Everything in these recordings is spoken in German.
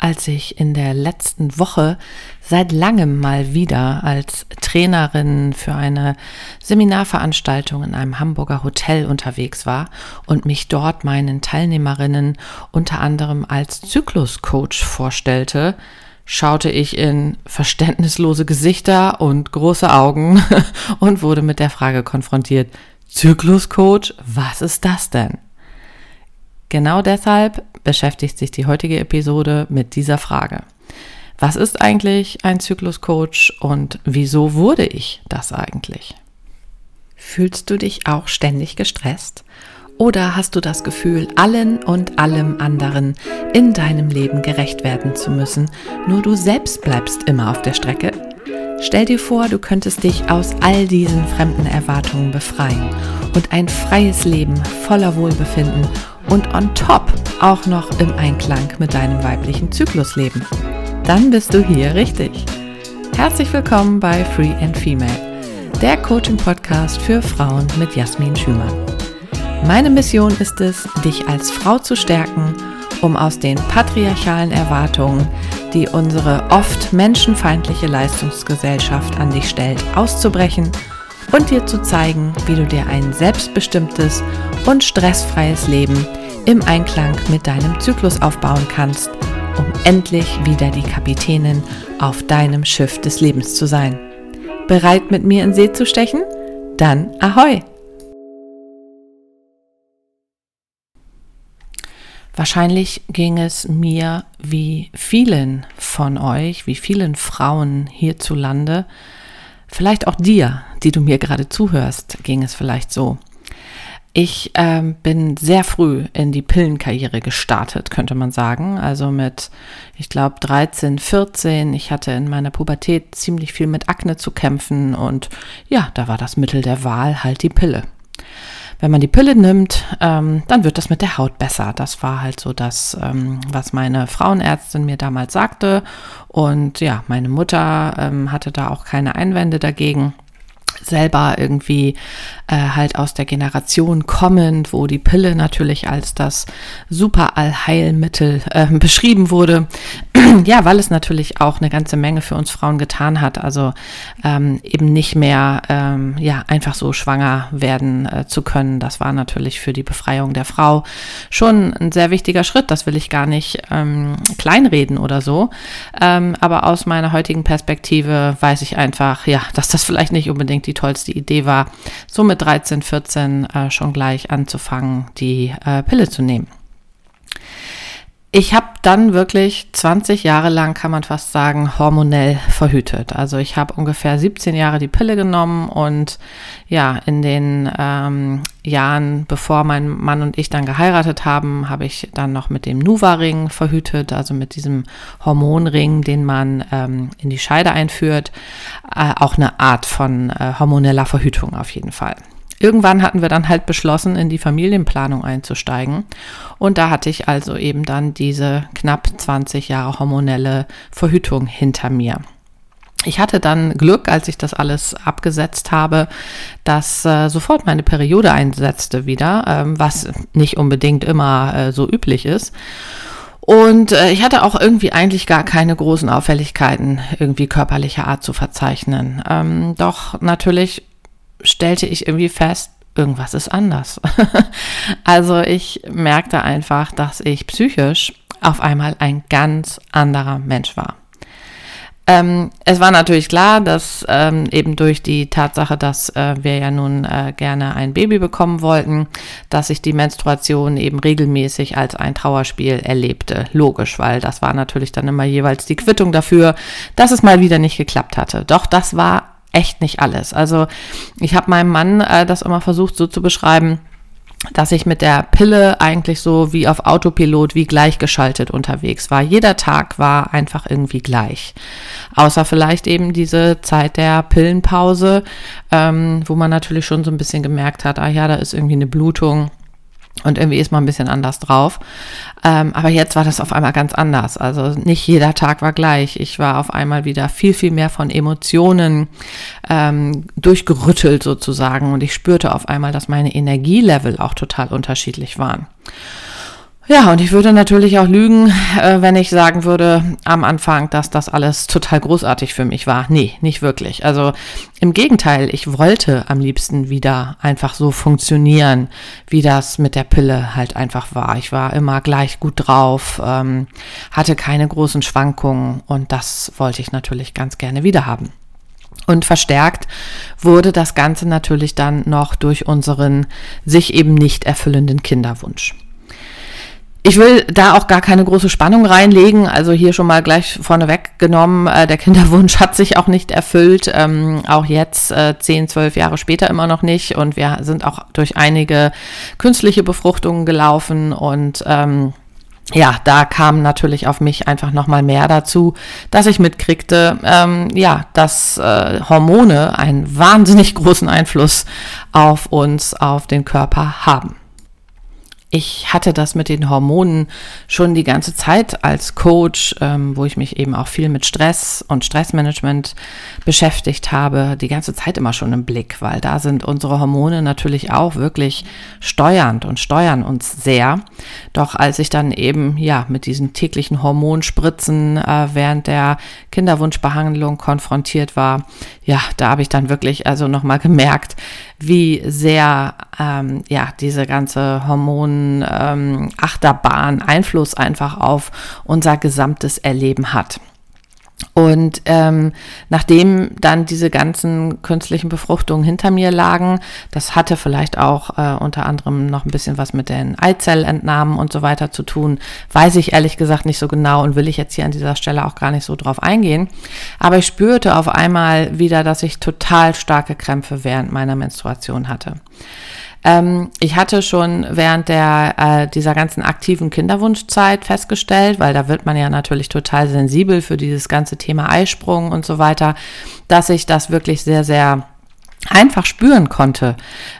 als ich in der letzten Woche seit langem mal wieder als Trainerin für eine Seminarveranstaltung in einem Hamburger Hotel unterwegs war und mich dort meinen Teilnehmerinnen unter anderem als Zykluscoach vorstellte, schaute ich in verständnislose Gesichter und große Augen und wurde mit der Frage konfrontiert, Zykluscoach, was ist das denn? Genau deshalb beschäftigt sich die heutige Episode mit dieser Frage. Was ist eigentlich ein Zykluscoach und wieso wurde ich das eigentlich? Fühlst du dich auch ständig gestresst? Oder hast du das Gefühl, allen und allem anderen in deinem Leben gerecht werden zu müssen, nur du selbst bleibst immer auf der Strecke? Stell dir vor, du könntest dich aus all diesen fremden Erwartungen befreien und ein freies Leben voller Wohlbefinden und on top auch noch im Einklang mit deinem weiblichen Zyklus leben. Dann bist du hier richtig. Herzlich willkommen bei Free and Female, der Coaching-Podcast für Frauen mit Jasmin Schümann. Meine Mission ist es, dich als Frau zu stärken, um aus den patriarchalen Erwartungen, die unsere oft menschenfeindliche Leistungsgesellschaft an dich stellt, auszubrechen und dir zu zeigen, wie du dir ein selbstbestimmtes und stressfreies Leben im Einklang mit deinem Zyklus aufbauen kannst, um endlich wieder die Kapitänin auf deinem Schiff des Lebens zu sein. Bereit mit mir in See zu stechen? Dann ahoi! Wahrscheinlich ging es mir wie vielen von euch, wie vielen Frauen hierzulande, vielleicht auch dir, die du mir gerade zuhörst, ging es vielleicht so. Ich ähm, bin sehr früh in die Pillenkarriere gestartet, könnte man sagen. Also mit, ich glaube, 13, 14. Ich hatte in meiner Pubertät ziemlich viel mit Akne zu kämpfen und ja, da war das Mittel der Wahl halt die Pille. Wenn man die Pille nimmt, ähm, dann wird das mit der Haut besser. Das war halt so das, ähm, was meine Frauenärztin mir damals sagte. Und ja, meine Mutter ähm, hatte da auch keine Einwände dagegen selber irgendwie äh, halt aus der Generation kommend, wo die Pille natürlich als das super Allheilmittel äh, beschrieben wurde. ja, weil es natürlich auch eine ganze Menge für uns Frauen getan hat. Also ähm, eben nicht mehr ähm, ja einfach so schwanger werden äh, zu können. Das war natürlich für die Befreiung der Frau schon ein sehr wichtiger Schritt. Das will ich gar nicht ähm, kleinreden oder so. Ähm, aber aus meiner heutigen Perspektive weiß ich einfach, ja, dass das vielleicht nicht unbedingt die tollste Idee war, so mit 13, 14 äh, schon gleich anzufangen, die äh, Pille zu nehmen. Ich habe dann wirklich 20 Jahre lang, kann man fast sagen, hormonell verhütet. Also ich habe ungefähr 17 Jahre die Pille genommen und ja, in den ähm, Jahren, bevor mein Mann und ich dann geheiratet haben, habe ich dann noch mit dem Nuva-Ring verhütet, also mit diesem Hormonring, den man ähm, in die Scheide einführt. Äh, auch eine Art von äh, hormoneller Verhütung auf jeden Fall. Irgendwann hatten wir dann halt beschlossen, in die Familienplanung einzusteigen. Und da hatte ich also eben dann diese knapp 20 Jahre hormonelle Verhütung hinter mir. Ich hatte dann Glück, als ich das alles abgesetzt habe, dass äh, sofort meine Periode einsetzte wieder, ähm, was nicht unbedingt immer äh, so üblich ist. Und äh, ich hatte auch irgendwie eigentlich gar keine großen Auffälligkeiten irgendwie körperlicher Art zu verzeichnen. Ähm, doch natürlich stellte ich irgendwie fest, irgendwas ist anders. also ich merkte einfach, dass ich psychisch auf einmal ein ganz anderer Mensch war. Ähm, es war natürlich klar, dass ähm, eben durch die Tatsache, dass äh, wir ja nun äh, gerne ein Baby bekommen wollten, dass ich die Menstruation eben regelmäßig als ein Trauerspiel erlebte. Logisch, weil das war natürlich dann immer jeweils die Quittung dafür, dass es mal wieder nicht geklappt hatte. Doch das war echt nicht alles. Also ich habe meinem Mann äh, das immer versucht so zu beschreiben, dass ich mit der Pille eigentlich so wie auf Autopilot, wie gleichgeschaltet unterwegs war. Jeder Tag war einfach irgendwie gleich. Außer vielleicht eben diese Zeit der Pillenpause, ähm, wo man natürlich schon so ein bisschen gemerkt hat, ah ja, da ist irgendwie eine Blutung und irgendwie ist man ein bisschen anders drauf. Ähm, aber jetzt war das auf einmal ganz anders. Also nicht jeder Tag war gleich. Ich war auf einmal wieder viel, viel mehr von Emotionen ähm, durchgerüttelt sozusagen. Und ich spürte auf einmal, dass meine Energielevel auch total unterschiedlich waren. Ja, und ich würde natürlich auch lügen, äh, wenn ich sagen würde am Anfang, dass das alles total großartig für mich war. Nee, nicht wirklich. Also im Gegenteil, ich wollte am liebsten wieder einfach so funktionieren, wie das mit der Pille halt einfach war. Ich war immer gleich gut drauf, ähm, hatte keine großen Schwankungen und das wollte ich natürlich ganz gerne wieder haben. Und verstärkt wurde das Ganze natürlich dann noch durch unseren sich eben nicht erfüllenden Kinderwunsch. Ich will da auch gar keine große Spannung reinlegen. Also hier schon mal gleich vorneweg genommen, äh, der Kinderwunsch hat sich auch nicht erfüllt. Ähm, auch jetzt, äh, zehn, zwölf Jahre später immer noch nicht. Und wir sind auch durch einige künstliche Befruchtungen gelaufen und ähm, ja, da kam natürlich auf mich einfach nochmal mehr dazu, dass ich mitkriegte, ähm, ja, dass äh, Hormone einen wahnsinnig großen Einfluss auf uns, auf den Körper haben ich hatte das mit den Hormonen schon die ganze Zeit als Coach, ähm, wo ich mich eben auch viel mit Stress und Stressmanagement beschäftigt habe, die ganze Zeit immer schon im Blick, weil da sind unsere Hormone natürlich auch wirklich steuernd und steuern uns sehr. Doch als ich dann eben ja mit diesen täglichen Hormonspritzen äh, während der Kinderwunschbehandlung konfrontiert war, ja, da habe ich dann wirklich also nochmal gemerkt, wie sehr ähm, ja diese ganze Hormon ähm, Achterbahn Einfluss einfach auf unser gesamtes Erleben hat. Und ähm, nachdem dann diese ganzen künstlichen Befruchtungen hinter mir lagen, das hatte vielleicht auch äh, unter anderem noch ein bisschen was mit den Eizellentnahmen und so weiter zu tun, weiß ich ehrlich gesagt nicht so genau und will ich jetzt hier an dieser Stelle auch gar nicht so drauf eingehen. Aber ich spürte auf einmal wieder, dass ich total starke Krämpfe während meiner Menstruation hatte. Ähm, ich hatte schon während der, äh, dieser ganzen aktiven Kinderwunschzeit festgestellt, weil da wird man ja natürlich total sensibel für dieses ganze Thema Eisprung und so weiter, dass ich das wirklich sehr, sehr einfach spüren konnte,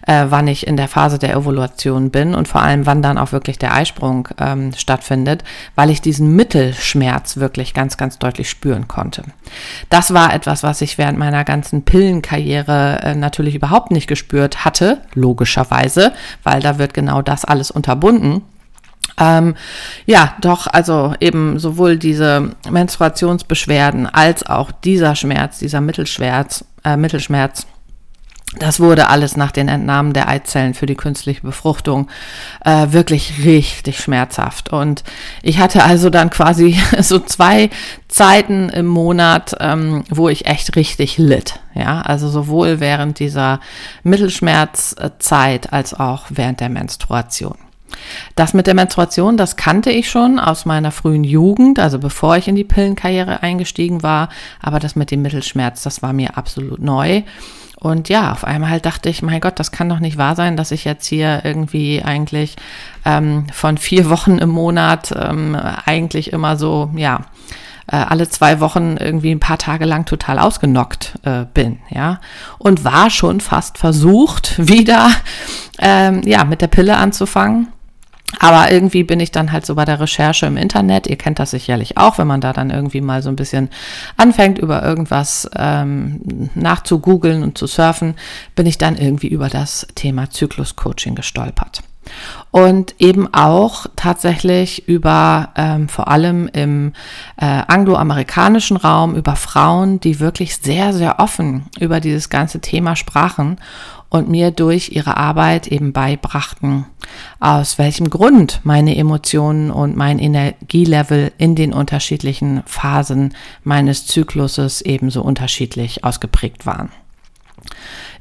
äh, wann ich in der Phase der Evolution bin und vor allem, wann dann auch wirklich der Eisprung ähm, stattfindet, weil ich diesen Mittelschmerz wirklich ganz, ganz deutlich spüren konnte. Das war etwas, was ich während meiner ganzen Pillenkarriere äh, natürlich überhaupt nicht gespürt hatte, logischerweise, weil da wird genau das alles unterbunden. Ähm, ja, doch, also eben sowohl diese Menstruationsbeschwerden als auch dieser Schmerz, dieser Mittelschmerz, äh, Mittelschmerz das wurde alles nach den Entnahmen der Eizellen für die künstliche Befruchtung äh, wirklich richtig schmerzhaft. Und ich hatte also dann quasi so zwei Zeiten im Monat, ähm, wo ich echt richtig litt. Ja, also sowohl während dieser Mittelschmerzzeit als auch während der Menstruation. Das mit der Menstruation, das kannte ich schon aus meiner frühen Jugend, also bevor ich in die Pillenkarriere eingestiegen war. Aber das mit dem Mittelschmerz, das war mir absolut neu. Und ja, auf einmal halt dachte ich, mein Gott, das kann doch nicht wahr sein, dass ich jetzt hier irgendwie eigentlich ähm, von vier Wochen im Monat ähm, eigentlich immer so, ja, äh, alle zwei Wochen irgendwie ein paar Tage lang total ausgenockt äh, bin, ja. Und war schon fast versucht, wieder ähm, ja, mit der Pille anzufangen. Aber irgendwie bin ich dann halt so bei der Recherche im Internet, ihr kennt das sicherlich auch, wenn man da dann irgendwie mal so ein bisschen anfängt, über irgendwas ähm, nachzugoogeln und zu surfen, bin ich dann irgendwie über das Thema Zyklus-Coaching gestolpert. Und eben auch tatsächlich über ähm, vor allem im äh, angloamerikanischen Raum über Frauen, die wirklich sehr, sehr offen über dieses ganze Thema sprachen und mir durch ihre Arbeit eben beibrachten, aus welchem Grund meine Emotionen und mein Energielevel in den unterschiedlichen Phasen meines Zykluses ebenso unterschiedlich ausgeprägt waren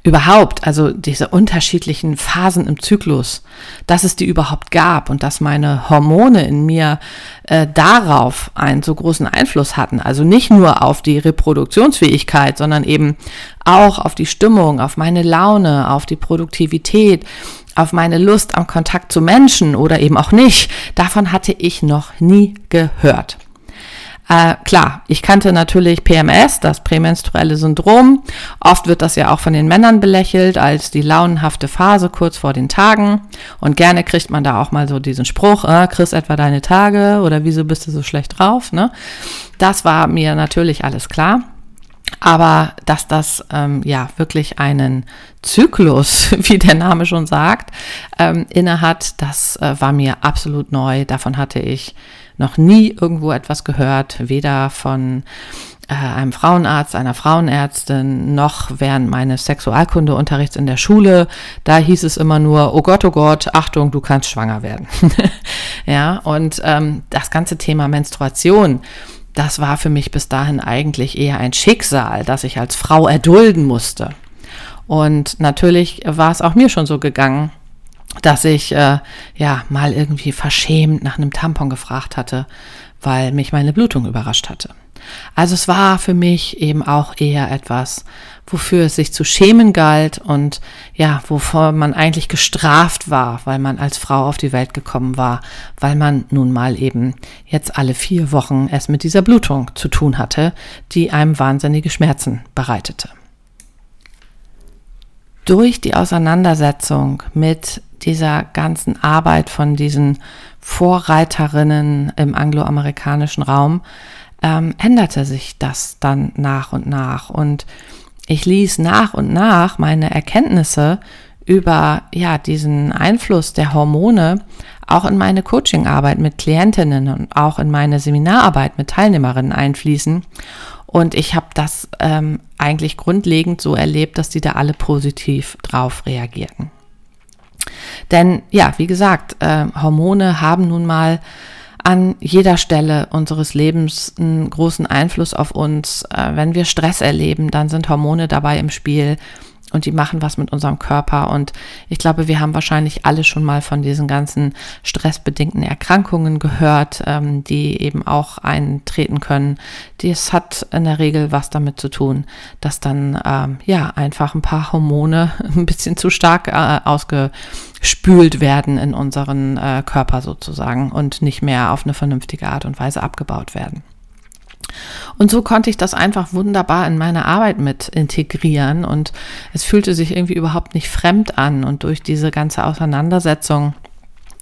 überhaupt, also diese unterschiedlichen Phasen im Zyklus, dass es die überhaupt gab und dass meine Hormone in mir äh, darauf einen so großen Einfluss hatten. Also nicht nur auf die Reproduktionsfähigkeit, sondern eben auch auf die Stimmung, auf meine Laune, auf die Produktivität, auf meine Lust am Kontakt zu Menschen oder eben auch nicht. Davon hatte ich noch nie gehört. Äh, klar, ich kannte natürlich PMS, das prämenstruelle Syndrom. Oft wird das ja auch von den Männern belächelt als die launenhafte Phase kurz vor den Tagen. Und gerne kriegt man da auch mal so diesen Spruch, äh, kriegst etwa deine Tage oder wieso bist du so schlecht drauf? Ne? Das war mir natürlich alles klar. Aber dass das ähm, ja wirklich einen Zyklus, wie der Name schon sagt, ähm, innehat, das äh, war mir absolut neu. Davon hatte ich noch nie irgendwo etwas gehört, weder von äh, einem Frauenarzt, einer Frauenärztin, noch während meines Sexualkundeunterrichts in der Schule. Da hieß es immer nur, oh Gott, oh Gott, Achtung, du kannst schwanger werden. ja, und ähm, das ganze Thema Menstruation, das war für mich bis dahin eigentlich eher ein Schicksal, das ich als Frau erdulden musste. Und natürlich war es auch mir schon so gegangen, dass ich äh, ja mal irgendwie verschämt nach einem Tampon gefragt hatte, weil mich meine Blutung überrascht hatte. Also es war für mich eben auch eher etwas, wofür es sich zu schämen galt und ja, wovor man eigentlich gestraft war, weil man als Frau auf die Welt gekommen war, weil man nun mal eben jetzt alle vier Wochen es mit dieser Blutung zu tun hatte, die einem wahnsinnige Schmerzen bereitete. Durch die Auseinandersetzung mit dieser ganzen Arbeit von diesen Vorreiterinnen im angloamerikanischen Raum ähm, änderte sich das dann nach und nach. Und ich ließ nach und nach meine Erkenntnisse über ja diesen Einfluss der Hormone auch in meine Coachingarbeit mit Klientinnen und auch in meine Seminararbeit mit Teilnehmerinnen einfließen. Und ich habe das ähm, eigentlich grundlegend so erlebt, dass die da alle positiv drauf reagierten. Denn ja, wie gesagt, äh, Hormone haben nun mal an jeder Stelle unseres Lebens einen großen Einfluss auf uns. Äh, wenn wir Stress erleben, dann sind Hormone dabei im Spiel und die machen was mit unserem Körper. Und ich glaube, wir haben wahrscheinlich alle schon mal von diesen ganzen stressbedingten Erkrankungen gehört, ähm, die eben auch eintreten können. Das hat in der Regel was damit zu tun, dass dann ähm, ja einfach ein paar Hormone ein bisschen zu stark äh, ausgespült werden in unseren äh, Körper sozusagen und nicht mehr auf eine vernünftige Art und Weise abgebaut werden. Und so konnte ich das einfach wunderbar in meine Arbeit mit integrieren und es fühlte sich irgendwie überhaupt nicht fremd an und durch diese ganze Auseinandersetzung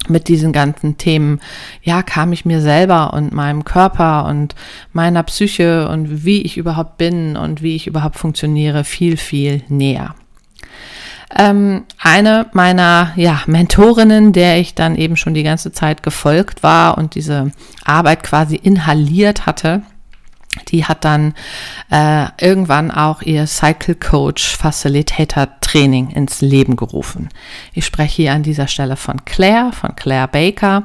mit diesen ganzen Themen, ja, kam ich mir selber und meinem Körper und meiner Psyche und wie ich überhaupt bin und wie ich überhaupt funktioniere viel, viel näher. Ähm, eine meiner ja, Mentorinnen, der ich dann eben schon die ganze Zeit gefolgt war und diese Arbeit quasi inhaliert hatte, die hat dann äh, irgendwann auch ihr Cycle Coach Facilitator Training ins Leben gerufen. Ich spreche hier an dieser Stelle von Claire, von Claire Baker.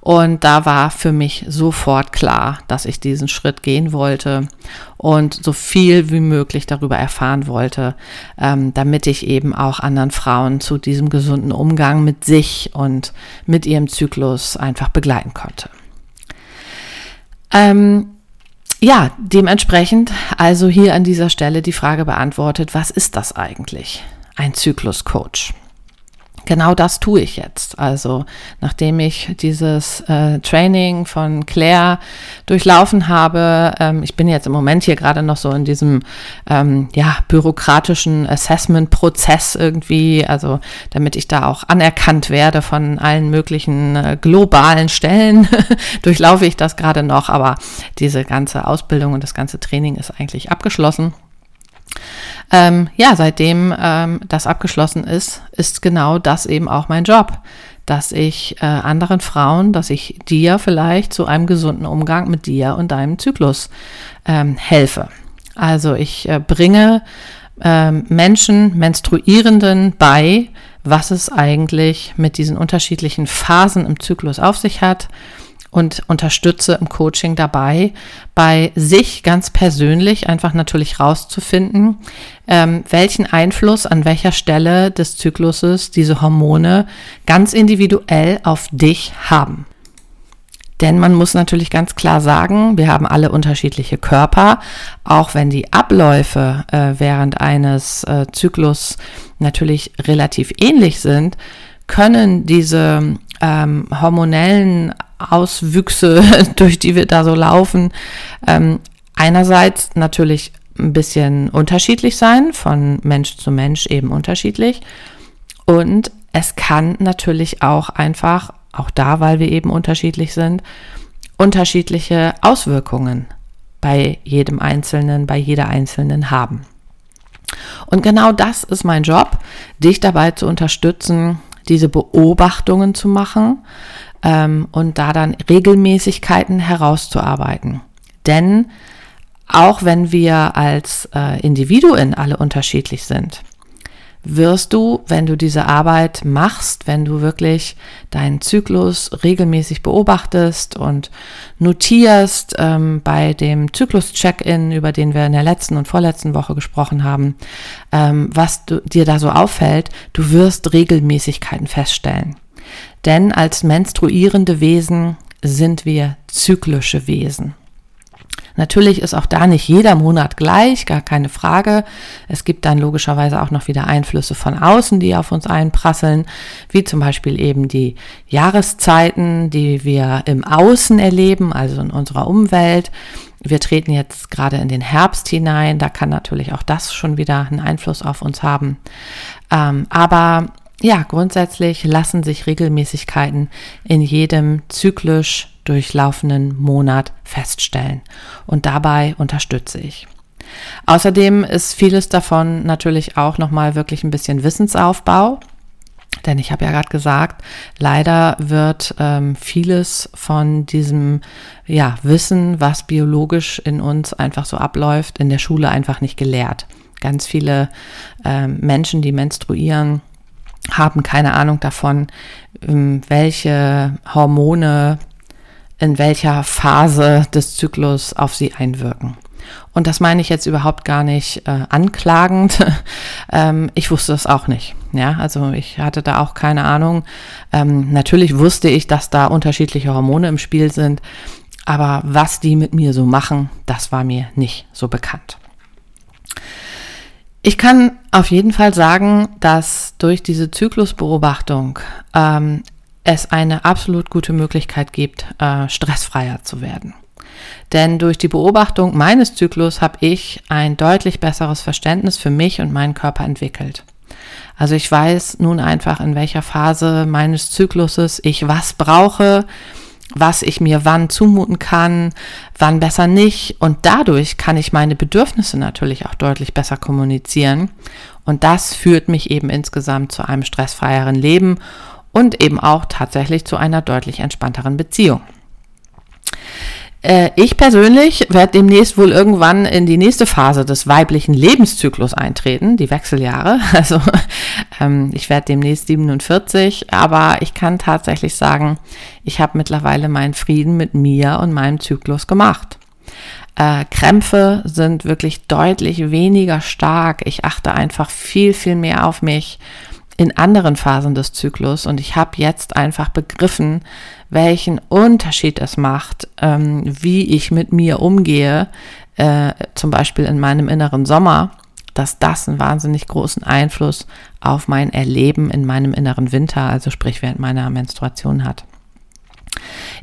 Und da war für mich sofort klar, dass ich diesen Schritt gehen wollte und so viel wie möglich darüber erfahren wollte, ähm, damit ich eben auch anderen Frauen zu diesem gesunden Umgang mit sich und mit ihrem Zyklus einfach begleiten konnte. Ähm, ja, dementsprechend also hier an dieser Stelle die Frage beantwortet, was ist das eigentlich? Ein Zykluscoach genau das tue ich jetzt. Also nachdem ich dieses äh, Training von Claire durchlaufen habe, ähm, ich bin jetzt im Moment hier gerade noch so in diesem ähm, ja, bürokratischen Assessment-Prozess irgendwie, also damit ich da auch anerkannt werde von allen möglichen äh, globalen Stellen, durchlaufe ich das gerade noch, aber diese ganze Ausbildung und das ganze Training ist eigentlich abgeschlossen. Ähm, ja, seitdem ähm, das abgeschlossen ist, ist genau das eben auch mein Job, dass ich äh, anderen Frauen, dass ich dir vielleicht zu einem gesunden Umgang mit dir und deinem Zyklus ähm, helfe. Also ich äh, bringe äh, Menschen, Menstruierenden bei, was es eigentlich mit diesen unterschiedlichen Phasen im Zyklus auf sich hat und unterstütze im Coaching dabei, bei sich ganz persönlich einfach natürlich rauszufinden, ähm, welchen Einfluss an welcher Stelle des Zykluses diese Hormone ganz individuell auf dich haben. Denn man muss natürlich ganz klar sagen, wir haben alle unterschiedliche Körper, auch wenn die Abläufe äh, während eines äh, Zyklus natürlich relativ ähnlich sind, können diese ähm, hormonellen Auswüchse, durch die wir da so laufen, ähm, einerseits natürlich ein bisschen unterschiedlich sein, von Mensch zu Mensch eben unterschiedlich. Und es kann natürlich auch einfach, auch da, weil wir eben unterschiedlich sind, unterschiedliche Auswirkungen bei jedem Einzelnen, bei jeder Einzelnen haben. Und genau das ist mein Job, dich dabei zu unterstützen, diese Beobachtungen zu machen ähm, und da dann Regelmäßigkeiten herauszuarbeiten. Denn auch wenn wir als äh, Individuen alle unterschiedlich sind, wirst du, wenn du diese Arbeit machst, wenn du wirklich deinen Zyklus regelmäßig beobachtest und notierst ähm, bei dem Zyklus-Check-in, über den wir in der letzten und vorletzten Woche gesprochen haben, ähm, was du, dir da so auffällt, du wirst Regelmäßigkeiten feststellen. Denn als menstruierende Wesen sind wir zyklische Wesen. Natürlich ist auch da nicht jeder Monat gleich, gar keine Frage. Es gibt dann logischerweise auch noch wieder Einflüsse von außen, die auf uns einprasseln, wie zum Beispiel eben die Jahreszeiten, die wir im Außen erleben, also in unserer Umwelt. Wir treten jetzt gerade in den Herbst hinein, da kann natürlich auch das schon wieder einen Einfluss auf uns haben. Ähm, aber ja, grundsätzlich lassen sich Regelmäßigkeiten in jedem zyklisch durchlaufenden Monat feststellen. Und dabei unterstütze ich. Außerdem ist vieles davon natürlich auch nochmal wirklich ein bisschen Wissensaufbau. Denn ich habe ja gerade gesagt, leider wird ähm, vieles von diesem ja, Wissen, was biologisch in uns einfach so abläuft, in der Schule einfach nicht gelehrt. Ganz viele ähm, Menschen, die menstruieren, haben keine Ahnung davon, ähm, welche Hormone in welcher Phase des Zyklus auf sie einwirken. Und das meine ich jetzt überhaupt gar nicht äh, anklagend. ähm, ich wusste es auch nicht. Ja, also ich hatte da auch keine Ahnung. Ähm, natürlich wusste ich, dass da unterschiedliche Hormone im Spiel sind, aber was die mit mir so machen, das war mir nicht so bekannt. Ich kann auf jeden Fall sagen, dass durch diese Zyklusbeobachtung ähm, es eine absolut gute Möglichkeit gibt, äh, stressfreier zu werden. Denn durch die Beobachtung meines Zyklus habe ich ein deutlich besseres Verständnis für mich und meinen Körper entwickelt. Also ich weiß nun einfach, in welcher Phase meines Zykluses ich was brauche, was ich mir wann zumuten kann, wann besser nicht. Und dadurch kann ich meine Bedürfnisse natürlich auch deutlich besser kommunizieren. Und das führt mich eben insgesamt zu einem stressfreieren Leben und eben auch tatsächlich zu einer deutlich entspannteren Beziehung. Äh, ich persönlich werde demnächst wohl irgendwann in die nächste Phase des weiblichen Lebenszyklus eintreten, die Wechseljahre. Also ähm, ich werde demnächst 47, aber ich kann tatsächlich sagen, ich habe mittlerweile meinen Frieden mit mir und meinem Zyklus gemacht. Äh, Krämpfe sind wirklich deutlich weniger stark. Ich achte einfach viel, viel mehr auf mich in anderen Phasen des Zyklus und ich habe jetzt einfach begriffen, welchen Unterschied es macht, ähm, wie ich mit mir umgehe, äh, zum Beispiel in meinem inneren Sommer, dass das einen wahnsinnig großen Einfluss auf mein Erleben in meinem inneren Winter, also sprich während meiner Menstruation hat.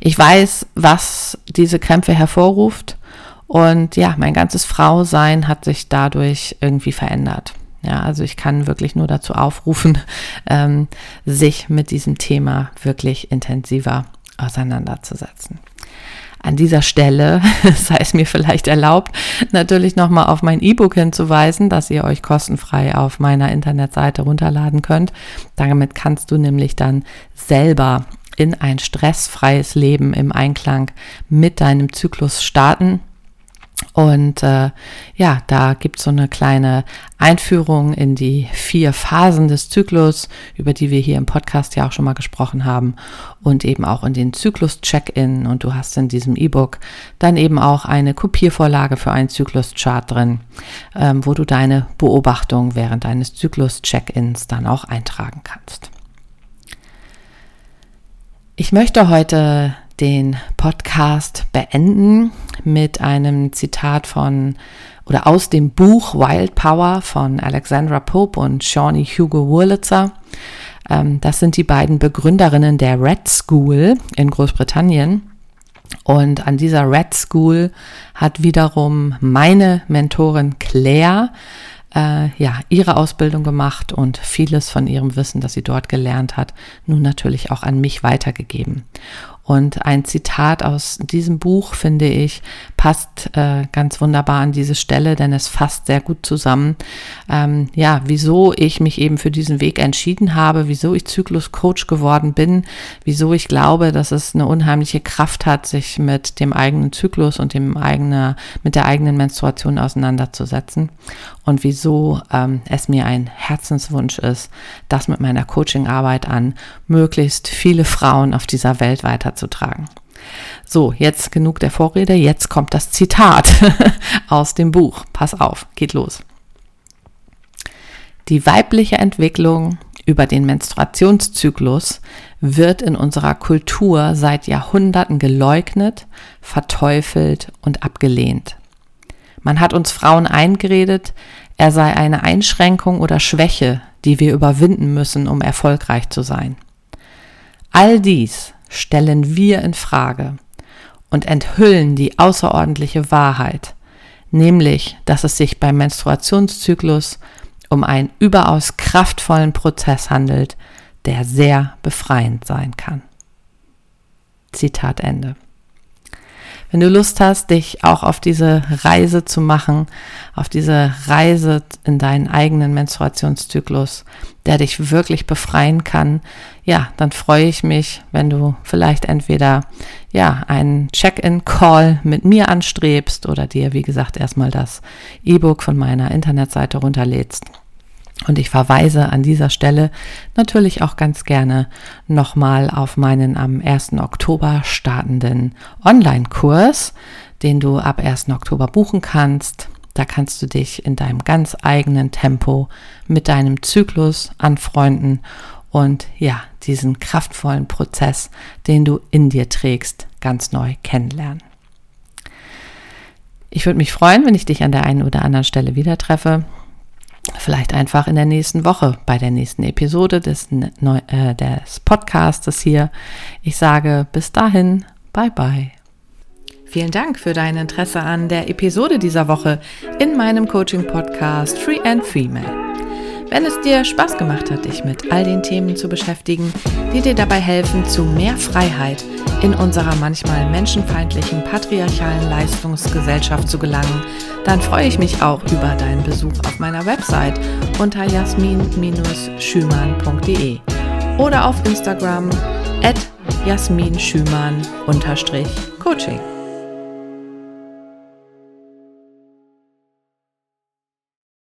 Ich weiß, was diese Krämpfe hervorruft und ja, mein ganzes Frausein hat sich dadurch irgendwie verändert. Ja, also ich kann wirklich nur dazu aufrufen, ähm, sich mit diesem Thema wirklich intensiver auseinanderzusetzen. An dieser Stelle sei es mir vielleicht erlaubt, natürlich nochmal auf mein E-Book hinzuweisen, dass ihr euch kostenfrei auf meiner Internetseite runterladen könnt. Damit kannst du nämlich dann selber in ein stressfreies Leben im Einklang mit deinem Zyklus starten und äh, ja, da gibt es so eine kleine Einführung in die vier Phasen des Zyklus, über die wir hier im Podcast ja auch schon mal gesprochen haben, und eben auch in den Zyklus-Check-In. Und du hast in diesem E-Book dann eben auch eine Kopiervorlage für einen Zyklus-Chart drin, ähm, wo du deine Beobachtung während deines Zyklus-Check-Ins dann auch eintragen kannst. Ich möchte heute den Podcast beenden mit einem Zitat von oder aus dem Buch Wild Power von Alexandra Pope und Shawnee Hugo Wurlitzer. Ähm, das sind die beiden Begründerinnen der Red School in Großbritannien. Und an dieser Red School hat wiederum meine Mentorin Claire äh, ja, ihre Ausbildung gemacht und vieles von ihrem Wissen, das sie dort gelernt hat, nun natürlich auch an mich weitergegeben. Und ein Zitat aus diesem Buch, finde ich, passt äh, ganz wunderbar an diese Stelle, denn es fasst sehr gut zusammen, ähm, ja, wieso ich mich eben für diesen Weg entschieden habe, wieso ich Zyklus-Coach geworden bin, wieso ich glaube, dass es eine unheimliche Kraft hat, sich mit dem eigenen Zyklus und dem eigenen, mit der eigenen Menstruation auseinanderzusetzen und wieso ähm, es mir ein Herzenswunsch ist, das mit meiner Coachingarbeit an möglichst viele Frauen auf dieser Welt weiterzutragen. So, jetzt genug der Vorrede, jetzt kommt das Zitat aus dem Buch. Pass auf, geht los. Die weibliche Entwicklung über den Menstruationszyklus wird in unserer Kultur seit Jahrhunderten geleugnet, verteufelt und abgelehnt. Man hat uns Frauen eingeredet, er sei eine Einschränkung oder Schwäche, die wir überwinden müssen, um erfolgreich zu sein. All dies stellen wir in Frage und enthüllen die außerordentliche Wahrheit, nämlich, dass es sich beim Menstruationszyklus um einen überaus kraftvollen Prozess handelt, der sehr befreiend sein kann. Zitat Ende. Wenn du Lust hast, dich auch auf diese Reise zu machen, auf diese Reise in deinen eigenen Menstruationszyklus, der dich wirklich befreien kann, ja, dann freue ich mich, wenn du vielleicht entweder ja, einen Check-in-Call mit mir anstrebst oder dir, wie gesagt, erstmal das E-Book von meiner Internetseite runterlädst. Und ich verweise an dieser Stelle natürlich auch ganz gerne nochmal auf meinen am 1. Oktober startenden Online-Kurs, den du ab 1. Oktober buchen kannst. Da kannst du dich in deinem ganz eigenen Tempo mit deinem Zyklus anfreunden und ja, diesen kraftvollen Prozess, den du in dir trägst, ganz neu kennenlernen. Ich würde mich freuen, wenn ich dich an der einen oder anderen Stelle wieder treffe. Vielleicht einfach in der nächsten Woche bei der nächsten Episode des, äh, des Podcastes hier. Ich sage bis dahin, bye bye. Vielen Dank für dein Interesse an der Episode dieser Woche in meinem Coaching-Podcast Free and Female. Wenn es dir Spaß gemacht hat, dich mit all den Themen zu beschäftigen, die dir dabei helfen, zu mehr Freiheit in unserer manchmal menschenfeindlichen patriarchalen Leistungsgesellschaft zu gelangen, dann freue ich mich auch über deinen Besuch auf meiner Website unter jasmin-schümann.de oder auf Instagram at jasminschümann-coaching.